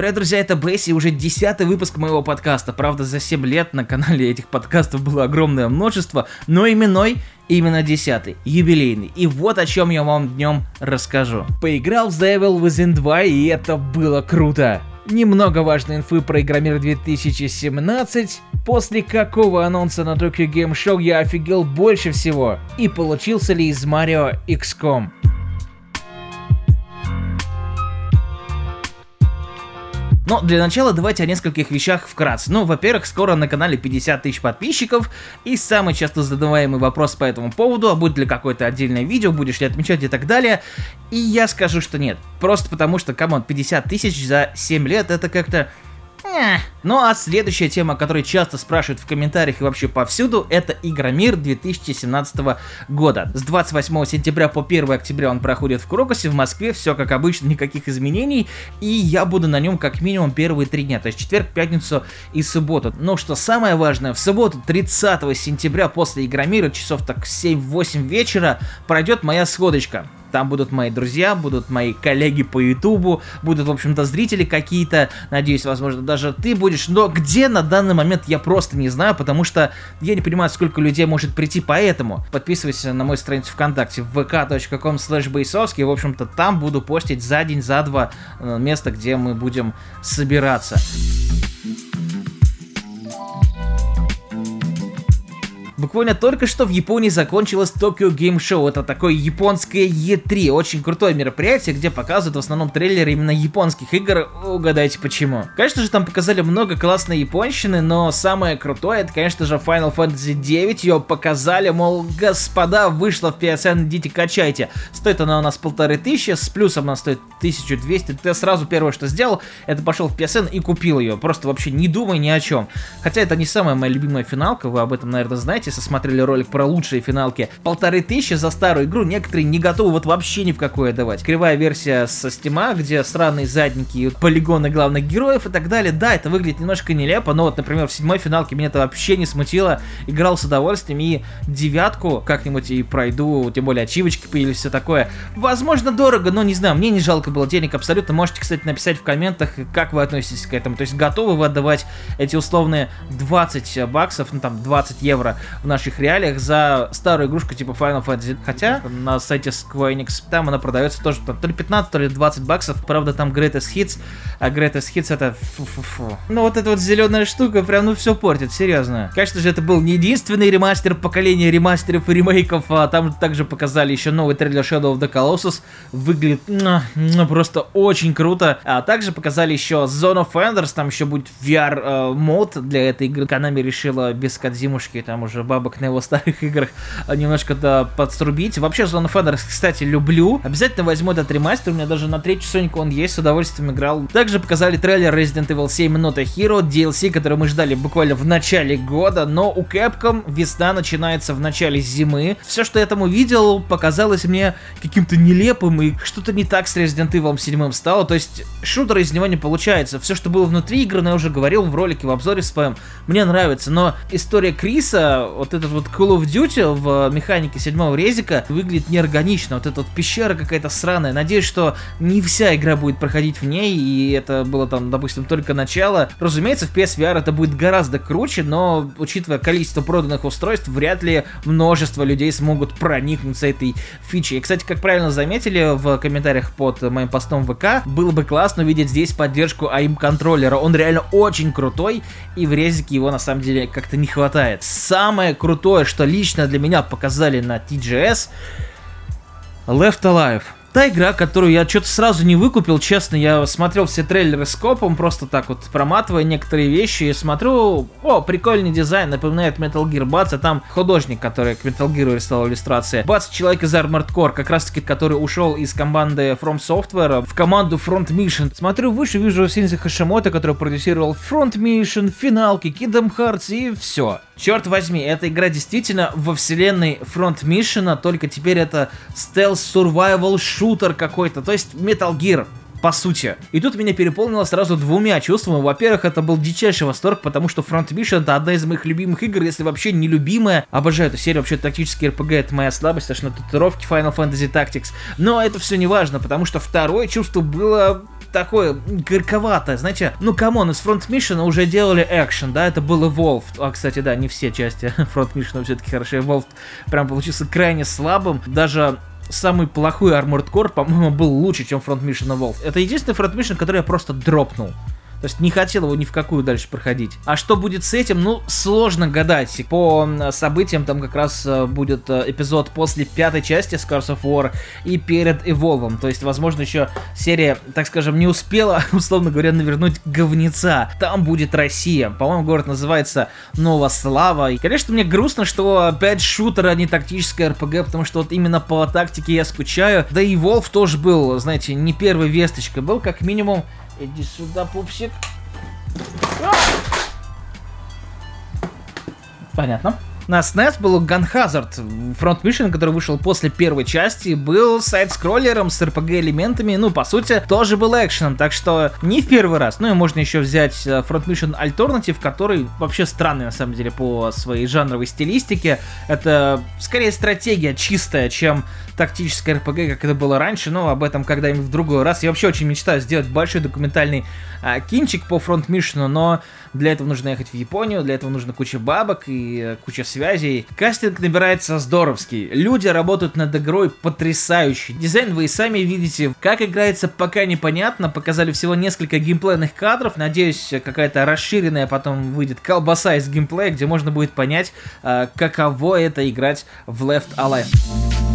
Привет, друзья, это Бесси, уже десятый выпуск моего подкаста. Правда, за 7 лет на канале этих подкастов было огромное множество, но именной именно десятый, юбилейный. И вот о чем я вам днем расскажу. Поиграл в The Evil Within 2, и это было круто. Немного важной инфы про Игромир 2017, после какого анонса на Tokyo Game Show я офигел больше всего, и получился ли из Mario XCOM. Но для начала давайте о нескольких вещах вкратце. Ну, во-первых, скоро на канале 50 тысяч подписчиков, и самый часто задаваемый вопрос по этому поводу, а будет ли какое-то отдельное видео, будешь ли отмечать и так далее. И я скажу, что нет. Просто потому что, come on, 50 тысяч за 7 лет это как-то ну а следующая тема, которую часто спрашивают в комментариях и вообще повсюду, это Игромир 2017 года. С 28 сентября по 1 октября он проходит в Крокусе, в Москве, все как обычно, никаких изменений, и я буду на нем как минимум первые три дня, то есть четверг, пятницу и субботу. Но что самое важное, в субботу 30 сентября после Игромира, часов так 7-8 вечера, пройдет моя сходочка. Там будут мои друзья, будут мои коллеги по Ютубу, будут, в общем-то, зрители какие-то. Надеюсь, возможно, даже ты будешь. Но где на данный момент я просто не знаю, потому что я не понимаю, сколько людей может прийти, поэтому подписывайся на мою страницу ВКонтакте vk.com slash В общем-то, там буду постить за день, за два э, место, где мы будем собираться. Буквально только что в Японии закончилось Tokyo Game Show. Это такое японское E3. Очень крутое мероприятие, где показывают в основном трейлеры именно японских игр. Угадайте почему. Конечно же, там показали много классной японщины, но самое крутое, это, конечно же, Final Fantasy 9. Ее показали, мол, господа, вышла в PSN, идите качайте. Стоит она у нас полторы тысячи, с плюсом она стоит 1200. Ты сразу первое, что сделал, это пошел в PSN и купил ее. Просто вообще не думай ни о чем. Хотя это не самая моя любимая финалка, вы об этом, наверное, знаете если смотрели ролик про лучшие финалки, полторы тысячи за старую игру некоторые не готовы вот вообще ни в какое давать. Кривая версия со стима, где странные задники, полигоны главных героев и так далее. Да, это выглядит немножко нелепо, но вот, например, в седьмой финалке меня это вообще не смутило. Играл с удовольствием и девятку как-нибудь и пройду, тем более ачивочки появились, все такое. Возможно, дорого, но не знаю, мне не жалко было денег абсолютно. Можете, кстати, написать в комментах, как вы относитесь к этому. То есть готовы вы отдавать эти условные 20 баксов, ну там 20 евро в наших реалиях за старую игрушку типа Final Fantasy. Хотя на сайте Square Enix там она продается тоже там, то ли 15, то ли 20 баксов. Правда, там Greatest Hits, а Greatest Hits это фу-фу-фу. Ну вот эта вот зеленая штука прям ну все портит, серьезно. Конечно же, это был не единственный ремастер поколения ремастеров и ремейков, а там также показали еще новый трейлер Shadow of the Colossus. Выглядит ну, ну, просто очень круто. А также показали еще Zone of Enders, там еще будет VR э, для этой игры. Канами решила без Кадзимушки, там уже бабок на его старых играх а, немножко да, подструбить. Вообще, Zone of Enders, кстати, люблю. Обязательно возьму этот ремастер, у меня даже на третью Соньку он есть, с удовольствием играл. Также показали трейлер Resident Evil 7 Not a Hero, DLC, который мы ждали буквально в начале года, но у Capcom весна начинается в начале зимы. Все, что я там увидел, показалось мне каким-то нелепым, и что-то не так с Resident Evil 7 стало, то есть шутер из него не получается. Все, что было внутри игры, я уже говорил в ролике, в обзоре своем, мне нравится, но история Криса, вот этот вот Call of Duty в механике седьмого резика выглядит неорганично. Вот эта вот пещера какая-то сраная. Надеюсь, что не вся игра будет проходить в ней, и это было там, допустим, только начало. Разумеется, в PSVR это будет гораздо круче, но учитывая количество проданных устройств, вряд ли множество людей смогут проникнуться этой фичей. И, кстати, как правильно заметили в комментариях под моим постом в ВК, было бы классно увидеть здесь поддержку AIM контроллера. Он реально очень крутой, и в резике его на самом деле как-то не хватает. Самое крутое, что лично для меня показали на TGS, Left Alive. Та игра, которую я что-то сразу не выкупил, честно, я смотрел все трейлеры с копом, просто так вот проматывая некоторые вещи, и смотрю, о, прикольный дизайн, напоминает Metal Gear Bats, а там художник, который к Metal Gear рисовал иллюстрации. Бац, человек из Armored Core, как раз таки, который ушел из команды From Software в команду Front Mission. Смотрю выше, вижу Синзи Хашимото, который продюсировал Front Mission, финалки, Kingdom Hearts и все. Черт возьми, эта игра действительно во вселенной Front Mission, только теперь это шутер какой-то, то есть Metal Gear по сути. И тут меня переполнило сразу двумя чувствами. Во-первых, это был дичайший восторг, потому что Front Mission это одна из моих любимых игр, если вообще не любимая. Обожаю эту серию, вообще тактический RPG это моя слабость, аж на татуировке Final Fantasy Tactics. Но это все не важно, потому что второе чувство было такое горьковатое, знаете, ну come on, из Front Mission уже делали экшен, да, это был Evolved, а, кстати, да, не все части Front Mission все-таки хорошо, Evolved прям получился крайне слабым, даже самый плохой Armored Core, по-моему, был лучше, чем Front Mission Evolved. Это единственный Front Mission, который я просто дропнул. То есть не хотел его ни в какую дальше проходить. А что будет с этим, ну, сложно гадать. По событиям там как раз э, будет э, эпизод после пятой части Scars of War и перед Evolve. То есть, возможно, еще серия, так скажем, не успела, условно говоря, навернуть говнеца. Там будет Россия. По-моему, город называется Новослава. И, конечно, мне грустно, что опять шутер, а не тактическая РПГ, потому что вот именно по тактике я скучаю. Да и Wolf тоже был, знаете, не первой весточкой. Был как минимум Иди сюда, пупсик. Понятно. На SNES был Gun Hazard, Front Mission, который вышел после первой части, был сайт-скроллером с RPG-элементами, ну, по сути, тоже был экшеном, так что не в первый раз. Ну, и можно еще взять э, Front Mission Alternative, который вообще странный, на самом деле, по своей жанровой стилистике. Это скорее стратегия чистая, чем тактическая RPG, как это было раньше, но об этом когда-нибудь в другой раз. Я вообще очень мечтаю сделать большой документальный а, кинчик по Front Mission, но для этого нужно ехать в Японию, для этого нужно куча бабок и э, куча связей. Кастинг набирается здоровский. Люди работают над игрой потрясающий. Дизайн вы и сами видите. Как играется пока непонятно. Показали всего несколько геймплейных кадров. Надеюсь, какая-то расширенная потом выйдет колбаса из геймплея, где можно будет понять, э, каково это играть в Left Alive.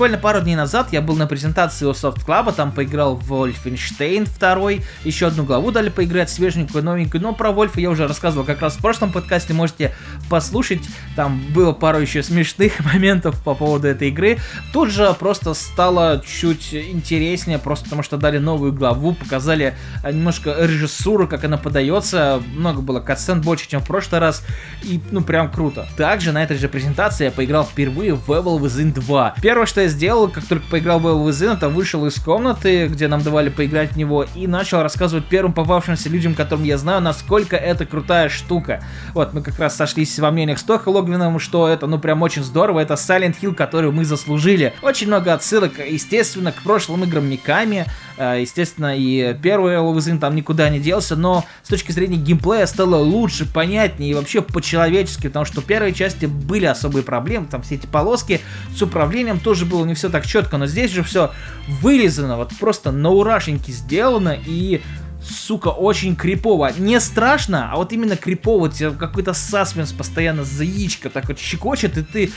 Буквально пару дней назад я был на презентации у Soft Club, там поиграл в Wolfenstein 2, еще одну главу дали поиграть, свеженькую, новенькую, но про Вольфа я уже рассказывал как раз в прошлом подкасте, можете послушать, там было пару еще смешных моментов по поводу этой игры. Тут же просто стало чуть интереснее, просто потому что дали новую главу, показали немножко режиссуру, как она подается, много было катсцен больше, чем в прошлый раз, и ну прям круто. Также на этой же презентации я поиграл впервые в Evil Within 2. Первое, что я сделал, как только поиграл в Within, это вышел из комнаты, где нам давали поиграть в него, и начал рассказывать первым попавшимся людям, которым я знаю, насколько это крутая штука. Вот, мы как раз сошлись во мнениях с Логвином, что это, ну, прям очень здорово, это Silent Hill, который мы заслужили. Очень много отсылок, естественно, к прошлым играм Миками, естественно, и первый Within там никуда не делся, но с точки зрения геймплея стало лучше, понятнее и вообще по-человечески, потому что в первой части были особые проблемы, там все эти полоски с управлением тоже было не все так четко, но здесь же все вырезано, вот просто на урашеньки сделано и сука, очень крипово. Не страшно, а вот именно крипово. Тебе какой-то саспенс постоянно за яичко так вот щекочет, и ты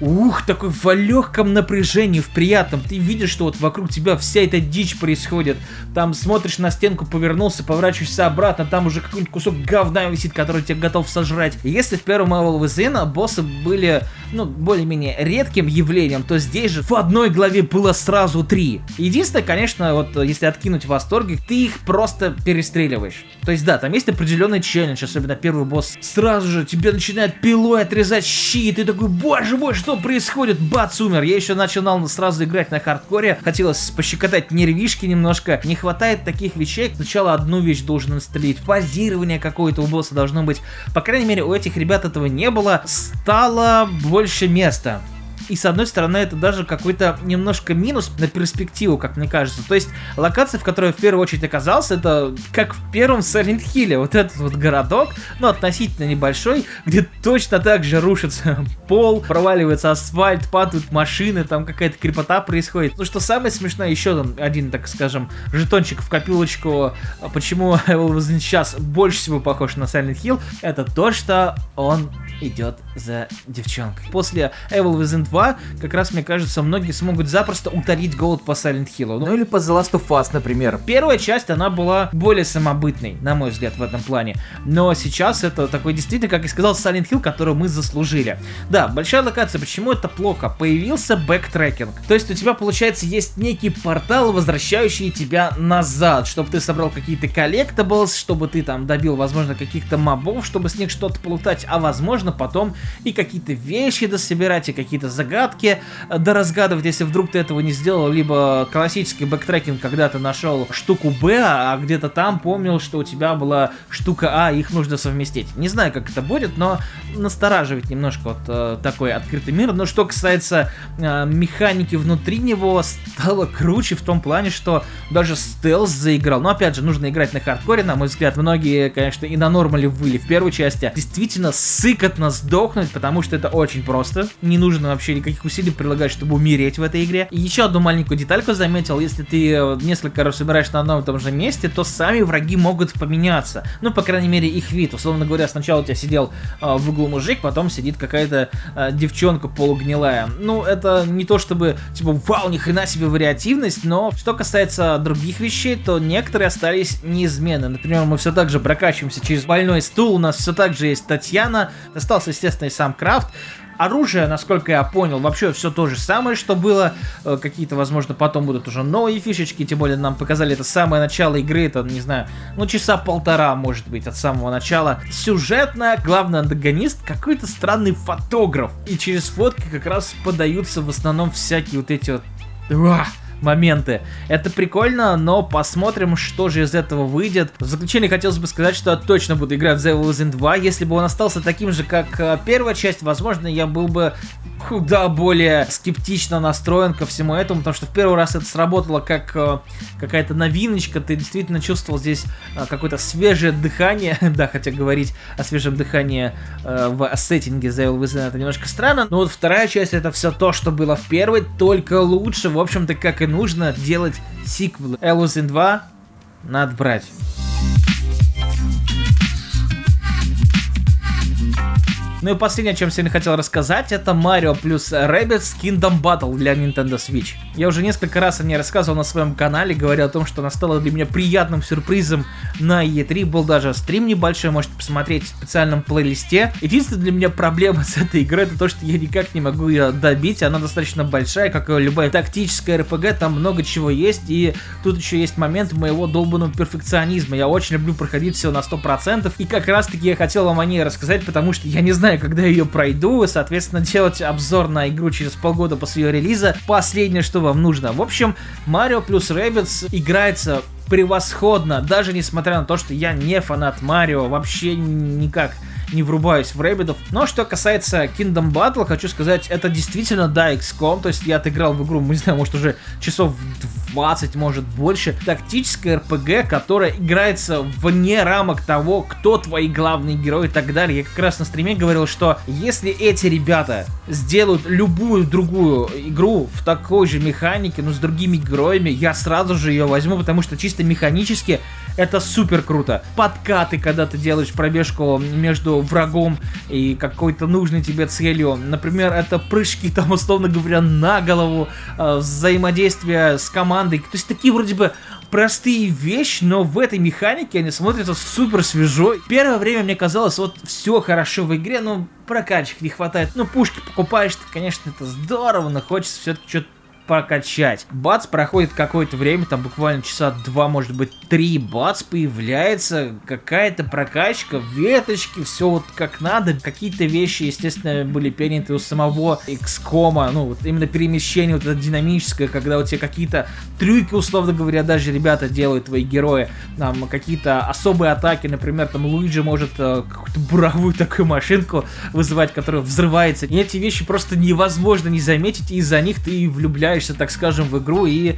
ух, такой в легком напряжении, в приятном. Ты видишь, что вот вокруг тебя вся эта дичь происходит. Там смотришь на стенку, повернулся, поворачиваешься обратно, там уже какой-нибудь кусок говна висит, который тебе готов сожрать. И если в первом Evil Within боссы были, ну, более-менее редким явлением, то здесь же в одной главе было сразу три. Единственное, конечно, вот если откинуть восторги, ты их просто перестреливаешь. То есть, да, там есть определенный челлендж, особенно первый босс. Сразу же тебе начинает пилой отрезать щит, и ты такой, боже мой, что происходит? Бац, умер. Я еще начинал сразу играть на хардкоре, хотелось пощекотать нервишки немножко. Не хватает таких вещей. Сначала одну вещь должен настрелить, позирование какое-то у босса должно быть. По крайней мере, у этих ребят этого не было. Стало больше места. И с одной стороны, это даже какой-то немножко минус на перспективу, как мне кажется. То есть локация, в которой в первую очередь оказался, это как в первом Silent Hill. Вот этот вот городок, ну, относительно небольшой, где точно так же рушится пол, проваливается асфальт, падают машины, там какая-то крепота происходит. Ну, что самое смешное, еще там один, так скажем, жетончик в копилочку, почему Evil сейчас больше всего похож на Silent Hill, это то, что он идет за девчонкой. После Evil Within 2, как раз, мне кажется, многие смогут запросто утолить голод по Silent Hill. Ну или по The Last of Us, например. Первая часть, она была более самобытной, на мой взгляд, в этом плане. Но сейчас это такой действительно, как и сказал, Silent Hill, который мы заслужили. Да, большая локация, почему это плохо? Появился backtracking. То есть у тебя, получается, есть некий портал, возвращающий тебя назад, чтобы ты собрал какие-то collectables, чтобы ты там добил, возможно, каких-то мобов, чтобы с них что-то полутать, а возможно, потом и какие-то вещи дособирать, и какие-то загадки загадки доразгадывать, если вдруг ты этого не сделал, либо классический backtracking, когда ты нашел штуку Б, а где-то там помнил, что у тебя была штука А, их нужно совместить. Не знаю, как это будет, но настораживает немножко вот э, такой открытый мир. Но что касается э, механики внутри него, стало круче в том плане, что даже стелс заиграл. Но опять же, нужно играть на хардкоре, на мой взгляд. Многие, конечно, и на нормале выли в первой части. Действительно сыкотно сдохнуть, потому что это очень просто. Не нужно вообще никаких усилий прилагать, чтобы умереть в этой игре. И еще одну маленькую детальку заметил. Если ты э, несколько раз умираешь на одном и том же месте, то сами враги могут поменяться. Ну, по крайней мере, их вид. Условно говоря, сначала у тебя сидел э, в углу мужик, потом сидит какая-то э, девчонка полугнилая. Ну, это не то чтобы, типа, вау, ни хрена себе вариативность, но что касается других вещей, то некоторые остались неизменны. Например, мы все так же прокачиваемся через больной стул, у нас все так же есть Татьяна, остался, естественно, и сам Крафт. Оружие, насколько я понял, вообще все то же самое, что было. Э, какие-то, возможно, потом будут уже новые фишечки. Тем более нам показали это самое начало игры. Это, не знаю, ну часа полтора, может быть, от самого начала. Сюжетно, главный антагонист какой-то странный фотограф. И через фотки как раз подаются в основном всякие вот эти вот... Уah! Моменты. Это прикольно, но посмотрим, что же из этого выйдет. В заключение хотелось бы сказать, что я точно буду играть в The Within 2. Если бы он остался таким же, как э, первая часть, возможно, я был бы куда более скептично настроен ко всему этому, потому что в первый раз это сработало как э, какая-то новиночка, ты действительно чувствовал здесь э, какое-то свежее дыхание, да, хотя говорить о свежем дыхании в сеттинге The Within это немножко странно, но вот вторая часть это все то, что было в первой, только лучше, в общем-то, как и нужно делать сиквел. Within 2 надо брать. Ну и последнее, о чем сегодня хотел рассказать, это Mario плюс Rabbids Kingdom Battle для Nintendo Switch. Я уже несколько раз о ней рассказывал на своем канале, говорил о том, что она стала для меня приятным сюрпризом на E3. Был даже стрим небольшой, можете посмотреть в специальном плейлисте. Единственная для меня проблема с этой игрой, это то, что я никак не могу ее добить. Она достаточно большая, как и любая тактическая RPG, там много чего есть, и тут еще есть момент моего долбанного перфекционизма. Я очень люблю проходить все на 100%, и как раз таки я хотел вам о ней рассказать, потому что я не знаю, когда ее пройду, соответственно, делать обзор на игру через полгода после ее релиза. Последнее, что вам нужно. В общем, Mario плюс Rabbids играется превосходно, даже несмотря на то, что я не фанат Марио, вообще никак не врубаюсь в Рэббитов. Но что касается Kingdom Battle, хочу сказать, это действительно, да, XCOM, то есть я отыграл в игру, не знаю, может уже часов 20, может больше. Тактическая РПГ, которая играется вне рамок того, кто твои главные герои и так далее. Я как раз на стриме говорил, что если эти ребята сделают любую другую игру в такой же механике, но с другими героями, я сразу же ее возьму, потому что чисто механически это супер круто. Подкаты, когда ты делаешь пробежку между врагом и какой-то нужной тебе целью. Например, это прыжки, там, условно говоря, на голову, э, взаимодействие с командой. То есть такие вроде бы простые вещи, но в этой механике они смотрятся супер свежо. Первое время мне казалось, вот все хорошо в игре, но прокачек не хватает. Ну, пушки покупаешь, конечно, это здорово, но хочется все-таки что-то прокачать. Бац, проходит какое-то время, там буквально часа два, может быть, три, бац, появляется какая-то прокачка, веточки, все вот как надо. Какие-то вещи, естественно, были переняты у самого XCOM, ну, вот именно перемещение вот это динамическое, когда у тебя какие-то трюки, условно говоря, даже ребята делают, твои герои, там, какие-то особые атаки, например, там, Луиджи может э, какую-то буровую такую машинку вызывать, которая взрывается. И эти вещи просто невозможно не заметить, и из-за них ты влюбляешься погружаешься, так скажем, в игру и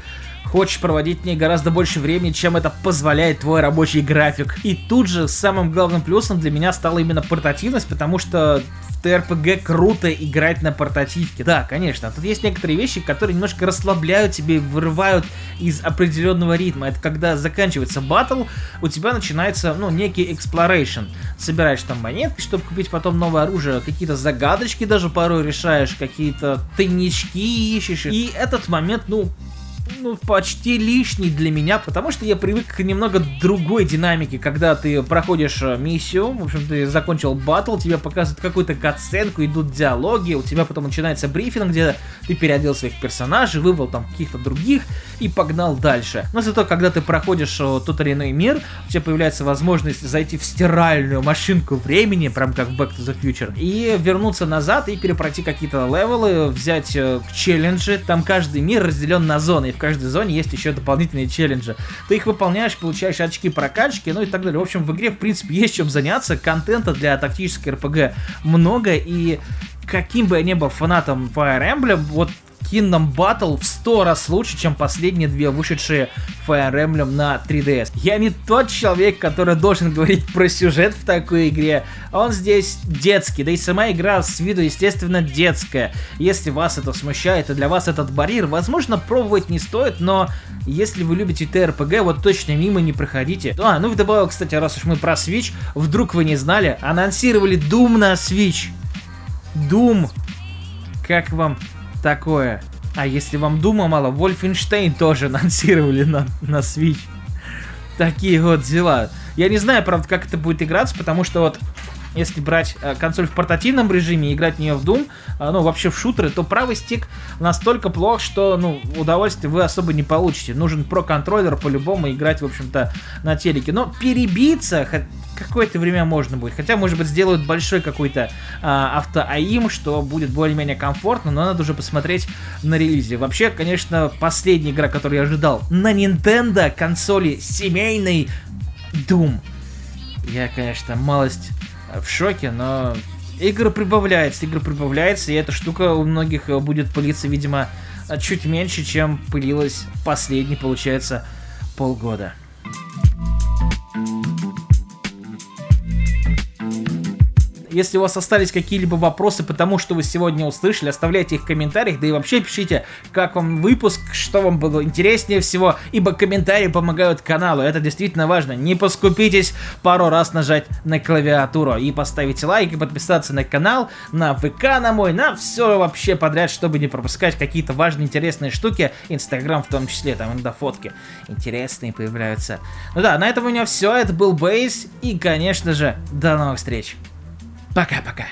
хочешь проводить в ней гораздо больше времени, чем это позволяет твой рабочий график. И тут же самым главным плюсом для меня стала именно портативность, потому что в TRPG круто играть на портативке. Да, конечно, тут есть некоторые вещи, которые немножко расслабляют тебе, вырывают из определенного ритма. Это когда заканчивается батл, у тебя начинается, ну, некий exploration. Собираешь там монетки, чтобы купить потом новое оружие, какие-то загадочки даже порой решаешь, какие-то тайнички ищешь. И этот момент, ну, ну, почти лишний для меня, потому что я привык к немного другой динамике, когда ты проходишь э, миссию, в общем, ты закончил батл, тебе показывают какую-то катсценку, идут диалоги, у тебя потом начинается брифинг, где ты переодел своих персонажей, выбрал там каких-то других и погнал дальше. Но зато, когда ты проходишь э, тот или иной мир, у тебя появляется возможность зайти в стиральную машинку времени, прям как Back to the Future, и вернуться назад и перепройти какие-то левелы, взять э, челленджи, там каждый мир разделен на зоны, в каждой зоне есть еще дополнительные челленджи. Ты их выполняешь, получаешь очки прокачки, ну и так далее. В общем, в игре, в принципе, есть чем заняться, контента для тактической RPG много, и каким бы я ни был фанатом Fire Emblem, вот Kingdom Battle в 100 раз лучше, чем последние две вышедшие Fire Emblem на 3DS. Я не тот человек, который должен говорить про сюжет в такой игре, он здесь детский, да и сама игра с виду, естественно, детская. Если вас это смущает и для вас этот барьер, возможно, пробовать не стоит, но если вы любите TRPG, вот точно мимо не проходите. А, ну вдобавок, кстати, раз уж мы про Switch, вдруг вы не знали, анонсировали Doom на Switch. Doom. Как вам такое. А если вам Дума мало, Wolfenstein тоже анонсировали на, на Switch. Такие вот дела. Я не знаю, правда, как это будет играться, потому что вот если брать э, консоль в портативном режиме и играть в нее в Doom, э, ну, вообще в шутеры, то правый стик настолько плох, что, ну, удовольствие вы особо не получите. Нужен про-контроллер по-любому играть, в общем-то, на телеке. Но перебиться какое-то время можно будет. Хотя, может быть, сделают большой какой-то а, автоаим, что будет более-менее комфортно, но надо уже посмотреть на релизе. Вообще, конечно, последняя игра, которую я ожидал на Nintendo консоли семейной Doom. Я, конечно, малость в шоке, но игр прибавляется, игр прибавляется, и эта штука у многих будет пылиться, видимо, чуть меньше, чем пылилась последний, получается, полгода. Если у вас остались какие-либо вопросы по тому, что вы сегодня услышали, оставляйте их в комментариях, да и вообще пишите, как вам выпуск, что вам было интереснее всего, ибо комментарии помогают каналу, это действительно важно. Не поскупитесь пару раз нажать на клавиатуру и поставить лайк, и подписаться на канал, на ВК на мой, на все вообще подряд, чтобы не пропускать какие-то важные, интересные штуки, Инстаграм в том числе, там иногда фотки интересные появляются. Ну да, на этом у меня все, это был Бейс, и, конечно же, до новых встреч. Пока-пока.